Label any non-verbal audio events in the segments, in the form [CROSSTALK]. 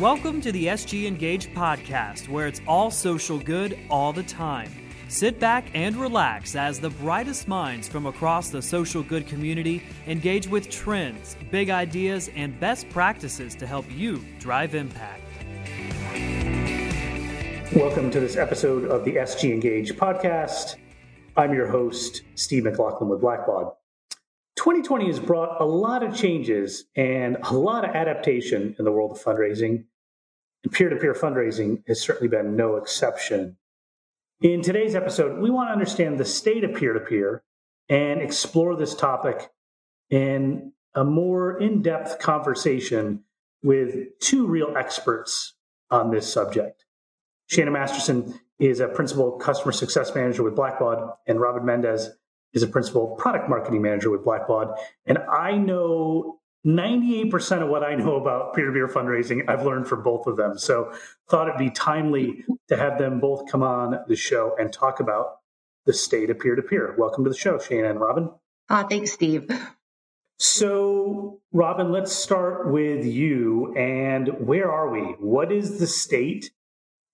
Welcome to the SG Engage podcast, where it's all social good all the time. Sit back and relax as the brightest minds from across the social good community engage with trends, big ideas, and best practices to help you drive impact. Welcome to this episode of the SG Engage podcast. I'm your host, Steve MacLaughlin with Blackbaud. 2020 has brought a lot of changes and a lot of adaptation in the world of fundraising. Peer to peer fundraising has certainly been no exception. In today's episode, we want to understand the state of peer to peer and explore this topic in a more in depth conversation with two real experts on this subject. Shana Masterson is a principal customer success manager with Blackbaud, and Robyn Mendez is a principal product marketing manager with Blackbaud. And I know 98% of what I know about peer to peer fundraising, I've learned from both of them. So thought it'd be timely to have them both come on the show and talk about the state of peer to peer. Welcome to the show, Shana and Robyn. Uh, thanks, Steve. So, Robyn, let's start with you. And where are we? What is the state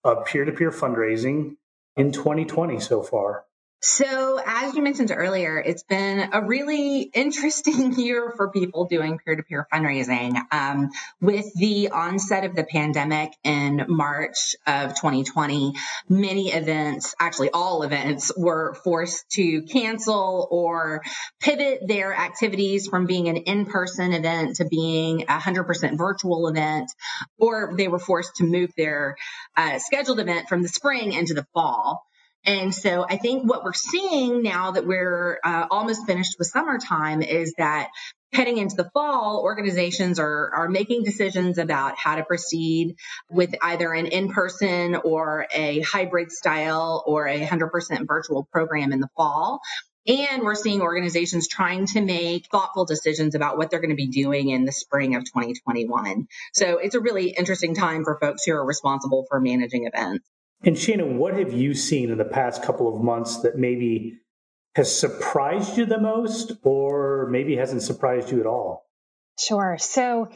of peer to peer fundraising in 2020 so far? So, as you mentioned earlier, it's been a really interesting [LAUGHS] year for people doing peer to peer fundraising. Um, with the onset of the pandemic in March of 2020, many events, actually all events, were forced to cancel or pivot their activities from being an in person event to being a 100% virtual event, or they were forced to move their uh, scheduled event from the spring into the fall. And so I think what we're seeing now that we're uh, almost finished with summertime is that heading into the fall, organizations are, are making decisions about how to proceed with either an in-person or a hybrid style or a 100% virtual program in the fall. And we're seeing organizations trying to make thoughtful decisions about what they're going to be doing in the spring of 2021. So it's a really interesting time for folks who are responsible for managing events. And Shana, what have you seen in the past couple of months that maybe has surprised you the most or maybe hasn't surprised you at all? Sure. So,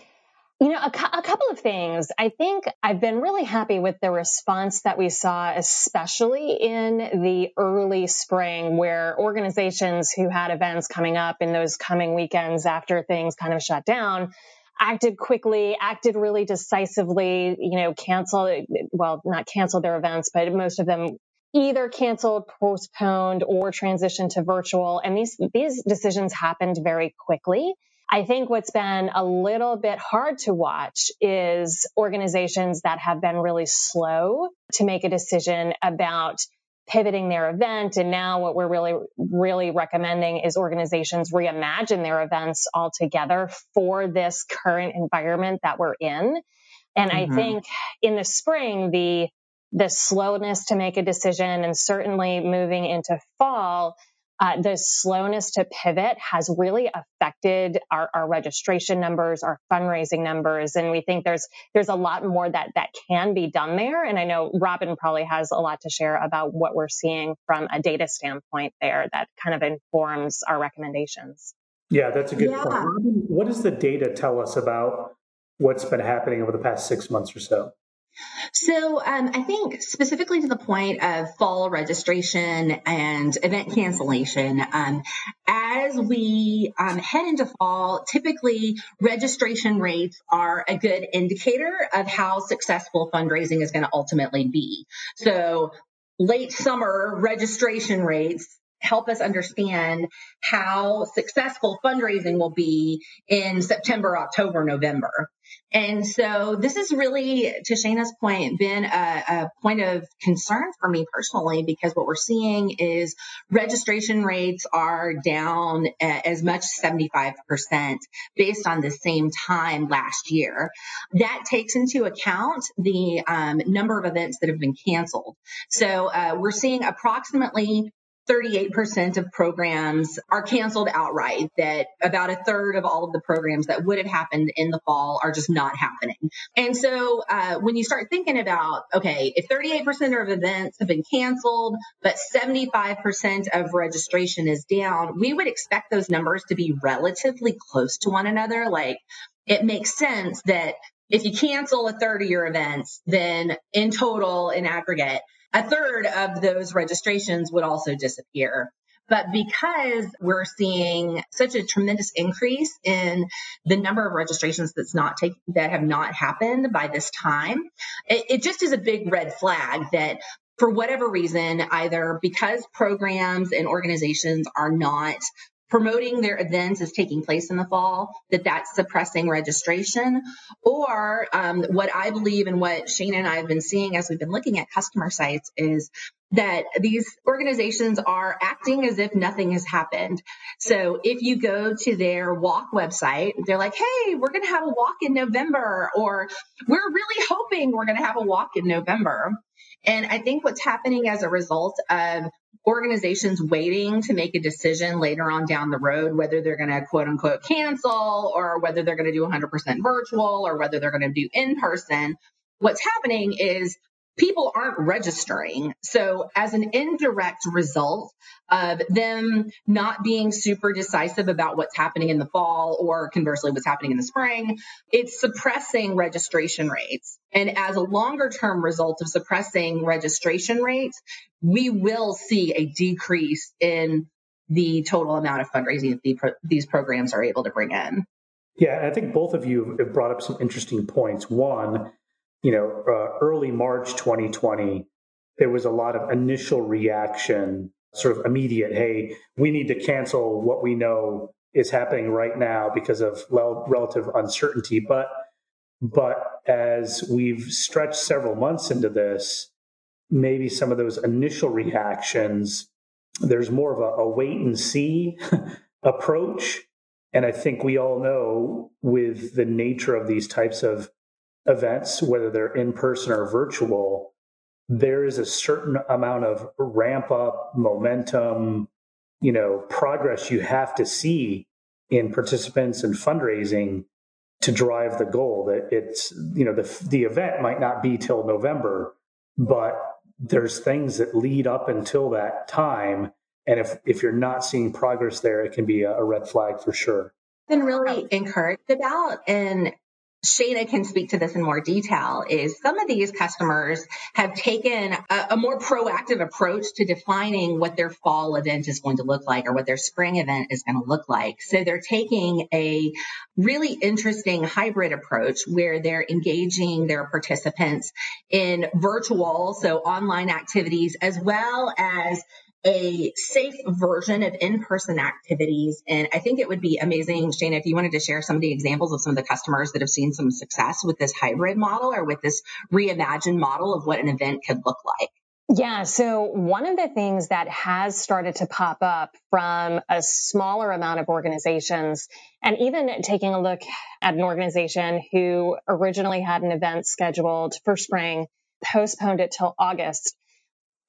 you know, a, a, couple of things. I think I've been really happy with the response that we saw, especially in the early spring, where organizations who had events coming up in those coming weekends after things kind of shut down acted quickly, acted really decisively, you know, canceled, well, not canceled their events, but most of them either canceled, postponed, or transitioned to virtual. And these, these decisions happened very quickly. I think what's been a little bit hard to watch is organizations that have been really slow to make a decision about pivoting their event. And now what we're really, really recommending is organizations reimagine their events altogether for this current environment that we're in. And mm-hmm. I think in the spring, the, the slowness to make a decision and certainly moving into fall, uh, the slowness to pivot has really affected our, our, registration numbers, our fundraising numbers, and we think there's there's a lot more that that can be done there. And I know Robyn probably has a lot to share about what we're seeing from a data standpoint there that kind of informs our recommendations. Yeah, that's a good yeah. point. Robyn, what does the data tell us about what's been happening over the past six months or so? So um, I think specifically to the point of fall registration and event cancellation, um, as we um, head into fall, typically registration rates are a good indicator of how successful fundraising is going to ultimately be. So late summer registration rates help us understand how successful fundraising will be in September, October, November. And so this is really, to Shana's point, been a, a, point of concern for me personally because what we're seeing is registration rates are down as much as 75% based on the same time last year. That takes into account the um, number of events that have been canceled. So uh, we're seeing approximately 38% of programs are canceled outright, that about a third of all of the programs that would have happened in the fall are just not happening. And so uh, when you start thinking about, okay, if 38% of events have been canceled, but 75% of registration is down, we would expect those numbers to be relatively close to one another. Like it makes sense that if you cancel a third of your events, then in total, in aggregate, a third of those registrations would also disappear. But because we're seeing such a tremendous increase in the number of registrations that's not take, that have not happened by this time, it, it just is a big red flag that for whatever reason, either because programs and organizations are not promoting their events is taking place in the fall, that that's suppressing registration. Or um, what I believe and what Shana and I have been seeing as we've been looking at customer sites is that these organizations are acting as if nothing has happened. So if you go to their walk website, they're like, hey, we're going to have a walk in November, or we're really hoping we're going to have a walk in November. And I think what's happening as a result of organizations waiting to make a decision later on down the road, whether they're going to quote unquote cancel or whether they're going to do 100% virtual or whether they're going to do in person. What's happening is people aren't registering. So as an indirect result of them not being super decisive about what's happening in the fall or conversely what's happening in the spring, it's suppressing registration rates. And as a longer term result of suppressing registration rates, we will see a decrease in the total amount of fundraising that these programs are able to bring in. Yeah, I think both of you have brought up some interesting points. One, you know, uh, early March 2020, there was a lot of initial reaction, sort of immediate, hey, we need to cancel what we know is happening right now because of relative uncertainty. But but as we've stretched several months into this, maybe some of those initial reactions, there's more of a, a wait and see [LAUGHS] approach. And I think we all know with the nature of these types of events, whether they're in person or virtual, there is a certain amount of ramp up momentum, you know, progress you have to see in participants and fundraising to drive the goal that it's, you know, the, the event might not be till November, but there's things that lead up until that time. And if, if you're not seeing progress there, it can be a, a red flag for sure been really encouraged about and Shana can speak to this in more detail is some of these customers have taken a, a, more proactive approach to defining what their fall event is going to look like or what their spring event is going to look like. So they're taking a really interesting hybrid approach where they're engaging their participants in virtual, so online activities, as well as a safe version of in-person activities. And I think it would be amazing, Shana, if you wanted to share some of the examples of some of the customers that have seen some success with this hybrid model or with this reimagined model of what an event could look like. Yeah. So one of the things that has started to pop up from a smaller amount of organizations and even taking a look at an organization who originally had an event scheduled for spring, postponed it till August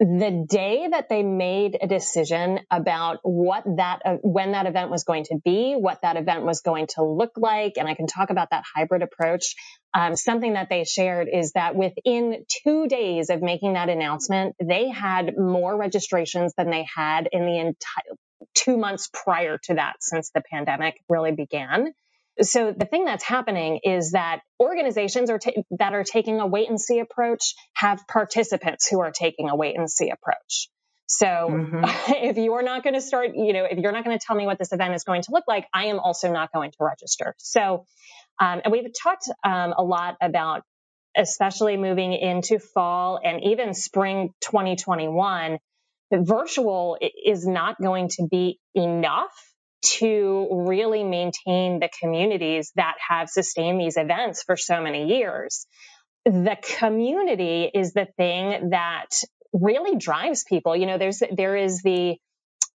the day that they made a decision about what that uh, when that event was going to be what that event was going to look like and i can talk about that hybrid approach um, something that they shared is that within two days of making that announcement they had more registrations than they had in the entire two months prior to that since the pandemic really began so the thing that's happening is that organizations are ta- that are taking a wait and see approach have participants who are taking a wait and see approach. So mm-hmm. [LAUGHS] if you're not going to start, you know, if you're not going to tell me what this event is going to look like, I am also not going to register. So, um, and we've talked um, a lot about, especially moving into fall and even spring 2021, that virtual is not going to be enough to really maintain the communities that have sustained these events for so many years. The community is the thing that really drives people. You know, there's there is the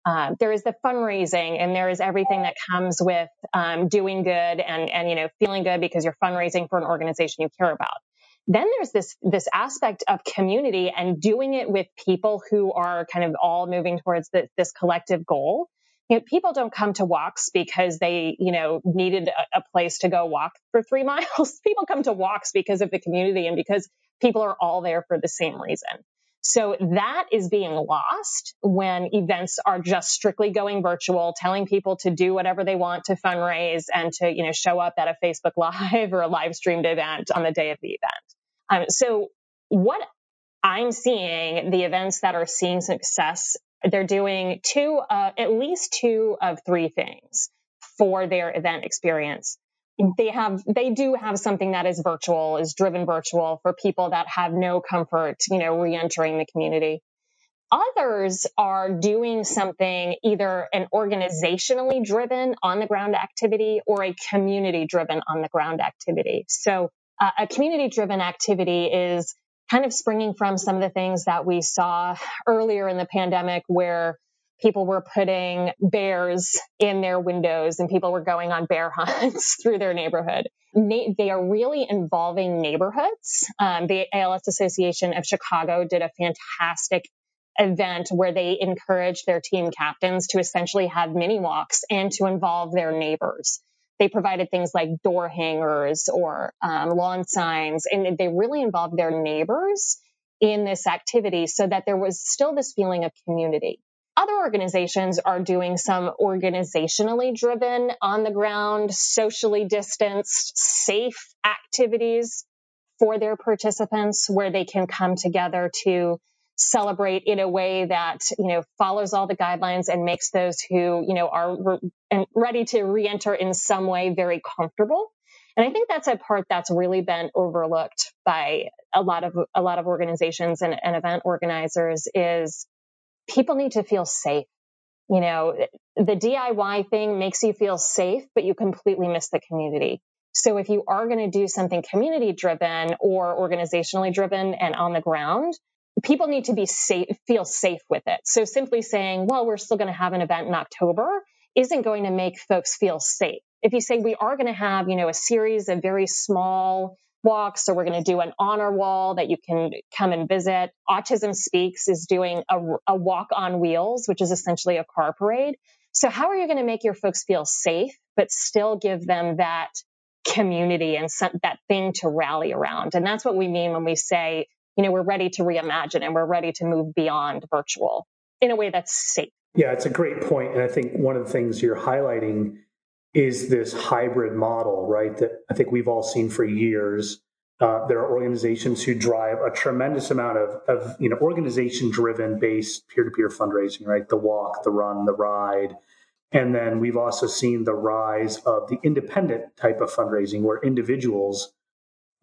uh, there is the fundraising and there is everything that comes with um, doing good and and you know feeling good because you're fundraising for an organization you care about. Then there's this this aspect of community and doing it with people who are kind of all moving towards the, this collective goal you know, people don't come to walks because they, you know, needed a, a place to go walk for three [LAUGHS] miles. people come to walks because of the community and because people are all there for the same reason. So that is being lost when events are just strictly going virtual, telling people to do whatever they want to fundraise and to, you know, show up at a Facebook [LAUGHS] Live or a live streamed event on the day of the event. Um, so what I'm seeing the events that are seeing success, they're doing two, uh, at least two of three things for their event experience. They have they do have something that is virtual is driven virtual for people that have no comfort you know re-entering the community. Others are doing something either an organizationally driven on the ground activity or a community driven on the ground activity. So uh, a community driven activity is kind of springing from some of the things that we saw earlier in the pandemic where people were putting bears in their windows and people were going on bear [LAUGHS] hunts through their neighborhood. Na- they are really involving neighborhoods. Um, the ALS Association of Chicago did a fantastic event where they encouraged their team captains to essentially have mini walks and to involve their neighbors. They provided things like door hangers or um, lawn signs, and they really involved their neighbors in this activity so that there was still this feeling of community. Other organizations are doing some organizationally driven, on the ground, socially distanced, safe activities for their participants where they can come together to celebrate in a way that, you know, follows all the guidelines and makes those who, you know, are re- ready to re-enter in some way very comfortable. And I think that's a part that's really been overlooked by a lot of a lot of organizations and, and event organizers is people need to feel safe. You know, the DIY thing makes you feel safe, but you completely miss the community. So if you are going to do something community driven or organizationally driven and on the ground, people need to be safe, feel safe with it. So simply saying, well, we're still going to have an event in October isn't going to make folks feel safe. If you say we are going to have, you know, a series of very small walks or we're going to do an honor wall that you can come and visit. Autism Speaks is doing a, a walk on wheels, which is essentially a car parade. So how are you going to make your folks feel safe, but still give them that community and some, that thing to rally around? And that's what we mean when we say, you know, we're ready to reimagine and we're ready to move beyond virtual in a way that's safe. Yeah, it's a great point. And I think one of the things you're highlighting is this hybrid model, right? That I think we've all seen for years. Uh, there are organizations who drive a tremendous amount of, of you know organization driven based peer to peer fundraising, right? The walk, the run, the ride. And then we've also seen the rise of the independent type of fundraising where individuals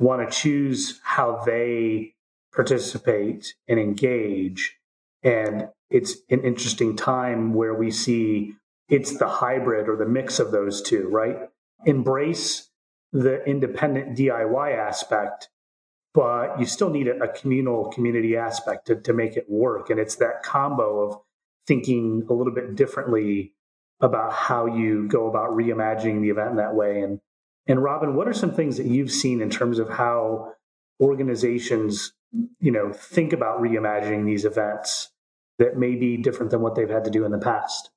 want to choose how they participate and engage. And it's an interesting time where we see it's the hybrid or the mix of those two, right? Embrace the independent DIY aspect, but you still need a, communal community aspect to, to make it work. And it's that combo of thinking a little bit differently about how you go about reimagining the event in that way. And and Robyn, what are some things that you've seen in terms of how organizations, you know, think about reimagining these events that may be different than what they've had to do in the past?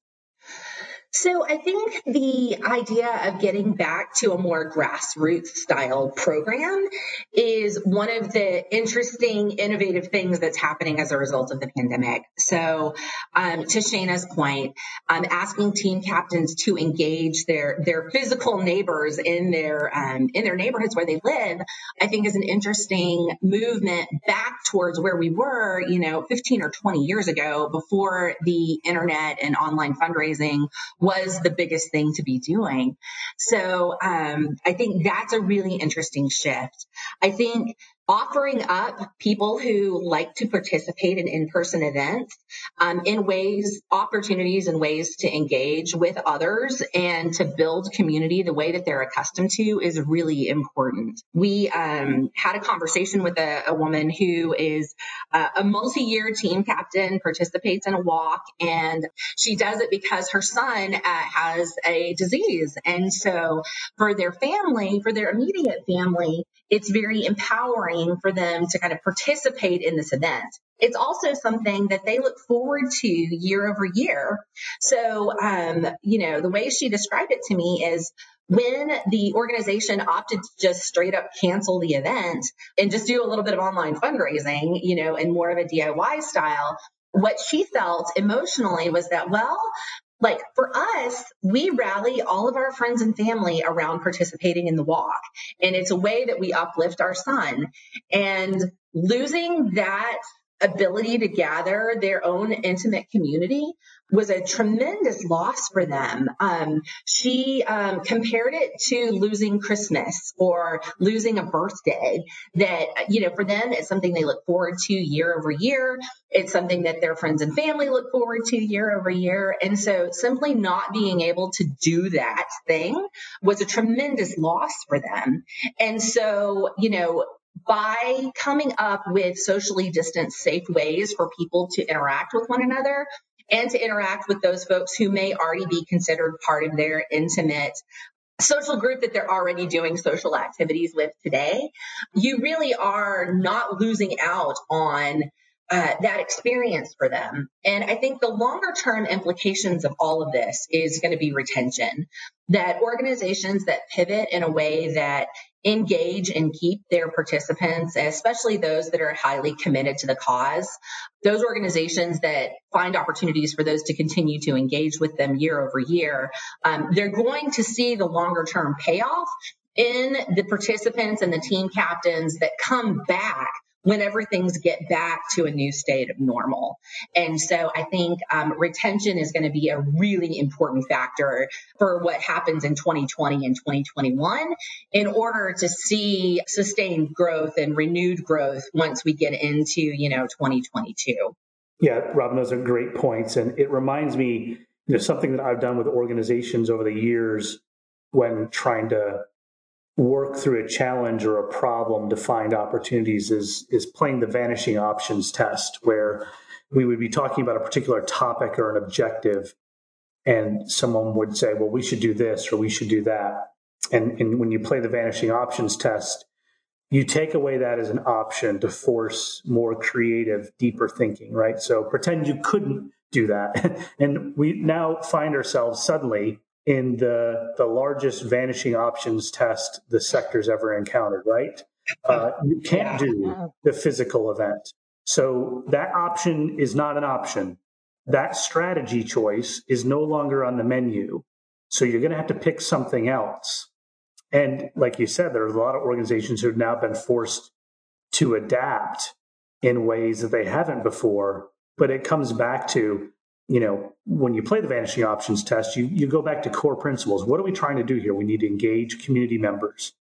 So I think the idea of getting back to a more grassroots style program is one of the interesting, innovative things that's happening as a result of the pandemic. So um, to Shana's point, um, asking team captains to engage their their physical neighbors in their um, in their neighborhoods where they live, I think is an interesting movement back towards where we were, you know, 15 or 20 years ago before the internet and online fundraising was the biggest thing to be doing. So um, I think that's a really interesting shift. I think offering up people who like to participate in in-person events um, in ways opportunities and ways to engage with others and to build community the way that they're accustomed to is really important. We um, had a conversation with a, a woman who is uh, a multi-year team captain participates in a walk and she does it because her son uh, has a disease. And so for their family for their immediate family it's very empowering for them to kind of participate in this event. it's also something that they look forward to year over year. So, um, you know, the way she described it to me is when the organization opted to just straight up cancel the event and just do a little bit of online fundraising, you know, in more of a DIY style, what she felt emotionally was that, well, like for us, we rally all of our friends and family around participating in the walk. And it's a way that we uplift our son. And losing that ability to gather their own intimate community was a tremendous loss for them. Um, she um, compared it to losing Christmas or losing a birthday. That you know, for them, it's something they look forward to year over year. It's something that their friends and family look forward to year over year. And so, simply not being able to do that thing was a tremendous loss for them. And so, you know, by coming up with socially distanced, safe ways for people to interact with one another and to interact with those folks who may already be considered part of their intimate social group that they're already doing social activities with today, you really are not losing out on uh, that experience for them. And I think the longer term implications of all of this is going to be retention. That organizations that pivot in a way that engage and keep their participants, especially those that are highly committed to the cause. Those organizations that find opportunities for those to continue to engage with them year over year, um, they're going to see the longer term payoff in the participants and the team captains that come back whenever things get back to a new state of normal. And so I think um, retention is going to be a really important factor for what happens in 2020 and 2021 in order to see sustained growth and renewed growth once we get into, you know, 2022. Yeah, Robyn, those are great points. And it reminds me, you know, something that I've done with organizations over the years when trying to work through a challenge or a problem to find opportunities is is playing the vanishing options test where we would be talking about a particular topic or an objective and someone would say well we should do this or we should do that. And, and when you play the vanishing options test you take away that as an option to force more creative deeper thinking right? So pretend you couldn't do that. [LAUGHS] And we now find ourselves suddenly in the the largest vanishing options test the sector's ever encountered, right? Uh, you can't do the physical event. So that option is not an option. That strategy choice is no longer on the menu. So you're going to have to pick something else. And like you said, there are a lot of organizations who have now been forced to adapt in ways that they haven't before. But it comes back to you know, when you play the vanishing options test, you, you go back to core principles. What are we trying to do here? We need to engage community members.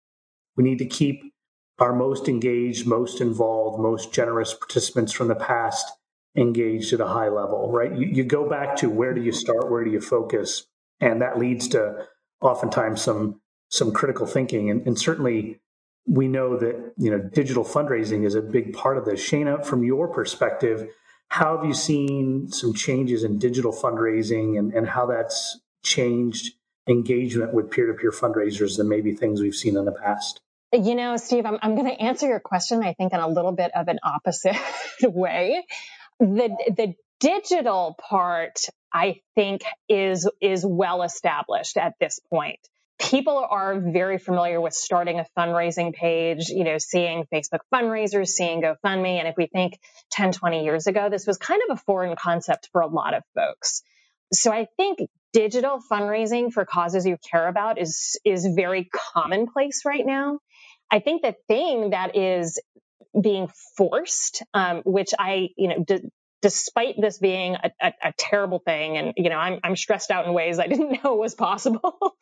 We need to keep our most engaged, most involved, most generous participants from the past engaged at a high level, right? You, you go back to where do you start? Where do you focus? And that leads to oftentimes some, some critical thinking. And, and certainly we know that, you know, digital fundraising is a big part of this. Shana, from your perspective, how have you seen some changes in digital fundraising and, and how that's changed engagement with peer-to-peer fundraisers than maybe things we've seen in the past? You know, Steve, I'm, I'm going to answer your question, I think, in a little bit of an opposite [LAUGHS] way. The, the digital part, I think, is, is well established at this point people are very familiar with starting a fundraising page, you know, seeing Facebook fundraisers, seeing GoFundMe. And if we think 10, 20 years ago, this was kind of a foreign concept for a lot of folks. So I think digital fundraising for causes you care about is, is very commonplace right now. I think the thing that is being forced, um, which I, you know, d- despite this being a, a, a, terrible thing, and you know, I'm, I'm stressed out in ways I [LAUGHS] didn't know was possible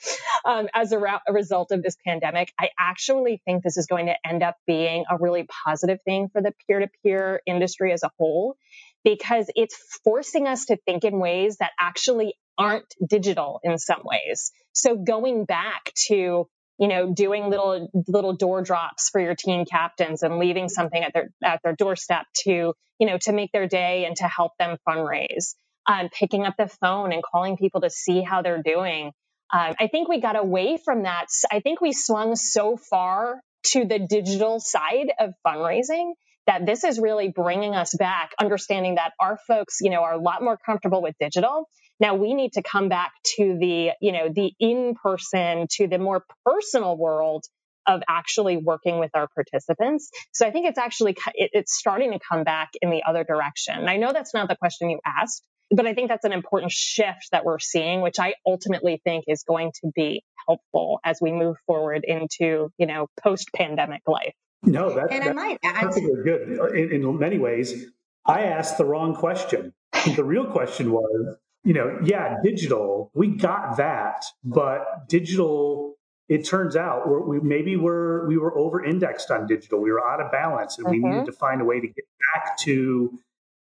um, as a, ra- a, result of this pandemic. I actually think this is going to end up being a really positive thing for the peer-to-peer industry as a whole, because it's forcing us to think in ways that actually aren't digital in some ways. So going back to you know, doing little little door drops for your team captains and leaving something at their at their doorstep to, you know, to make their day and to help them fundraise. Um, picking up the phone and calling people to see how they're doing. Um, I think we got away from that. I think we swung so far to the digital side of fundraising that this is really bringing us back, understanding that our folks, you know, are a lot more comfortable with digital. Now we need to come back to the, you know, the in person, to the more personal world of actually working with our participants. So I think it's actually, it's starting to come back in the other direction. And I know that's not the question you asked, but I think that's an important shift that we're seeing, which I ultimately think is going to be helpful as we move forward into, you know, post pandemic life. No, that, and I might add good. In, in many ways, I asked the wrong question. The real question was, you know, yeah, digital, we got that, but digital, it turns out we're, we maybe we're we were over indexed on digital. We were out of balance, and mm-hmm. we needed to find a way to get back to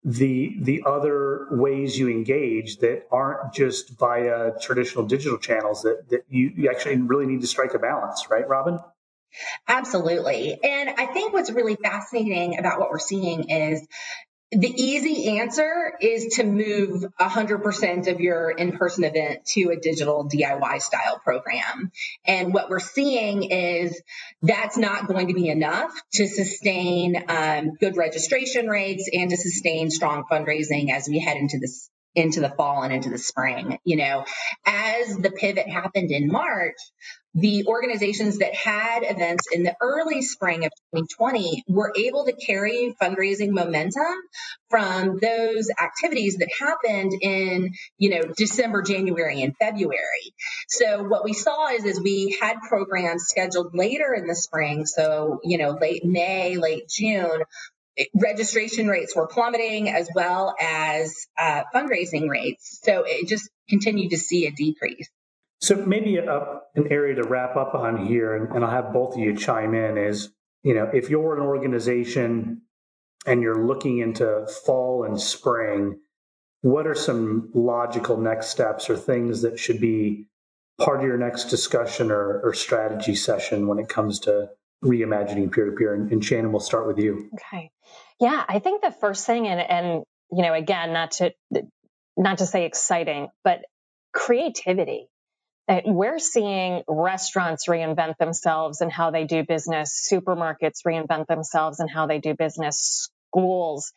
the the other ways you engage that aren't just via traditional digital channels that that you, you actually really need to strike a balance right robyn absolutely and i think what's really fascinating about what we're seeing is the easy answer is to move 100% of your in-person event to a digital DIY style program. And what we're seeing is that's not going to be enough to sustain um, good registration rates and to sustain strong fundraising as we head into this into the fall and into the spring. You know, as the pivot happened in March, the organizations that had events in the early spring of 2020 were able to carry fundraising momentum from those activities that happened in, you know, December, January, and February. So what we saw is, is we had programs scheduled later in the spring. So, you know, late May, late June, registration rates were plummeting as well as uh, fundraising rates. So it just continued to see a decrease. So maybe a, an area to wrap up on here, and, and I'll have both of you chime in is, you know, if you're an organization and you're looking into fall and spring, what are some logical next steps or things that should be part of your next discussion or, or strategy session when it comes to reimagining peer to peer? And Shannon, we'll start with you. Okay. Yeah, I think the first thing, and and you know, again, not to not to say exciting, but creativity. We're seeing restaurants reinvent themselves and how they do business, supermarkets reinvent themselves and how they do business, schools.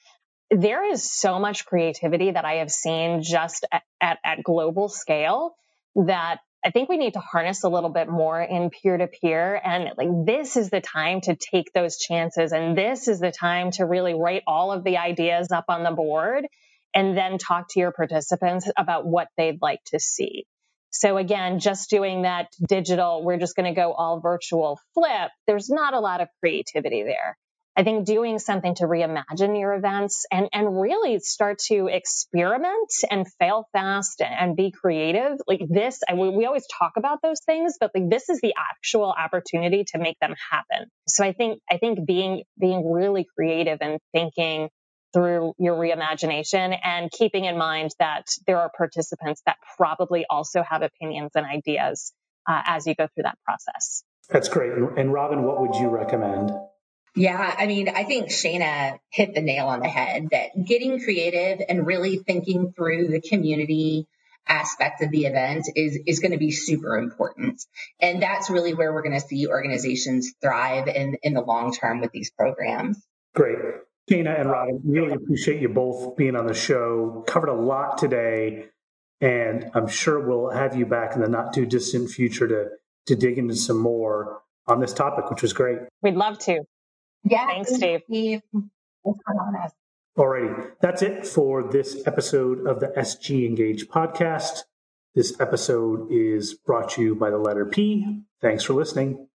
There is so much creativity that I have seen just at, at, at global scale that I think we need to harness a little bit more in peer to peer. And like, this is the time to take those chances. And this is the time to really write all of the ideas up on the board and then talk to your participants about what they'd like to see. So again, just doing that digital, we're just going to go all virtual flip. There's not a lot of creativity there. I think doing something to reimagine your events and, and really start to experiment and fail fast and be creative. Like this, I, we always talk about those things, but like this is the actual opportunity to make them happen. So I think, I think being, being really creative and thinking through your reimagination and keeping in mind that there are participants that probably also have opinions and ideas uh, as you go through that process. That's great. And Robyn, what would you recommend? Yeah, I mean, I think Shana hit the nail on the head that getting creative and really thinking through the community aspect of the event is is going to be super important. And that's really where we're going to see organizations thrive in in the long term with these programs. Great. Shana and Robyn, really appreciate you both being on the show. Covered a lot today, and I'm sure we'll have you back in the not too distant future to to dig into some more on this topic, which was great. We'd love to. Yeah. Thanks, Steve. Steve. Alrighty, that's it for this episode of the SG Engage podcast. This episode is brought to you by the letter P. Thanks for listening.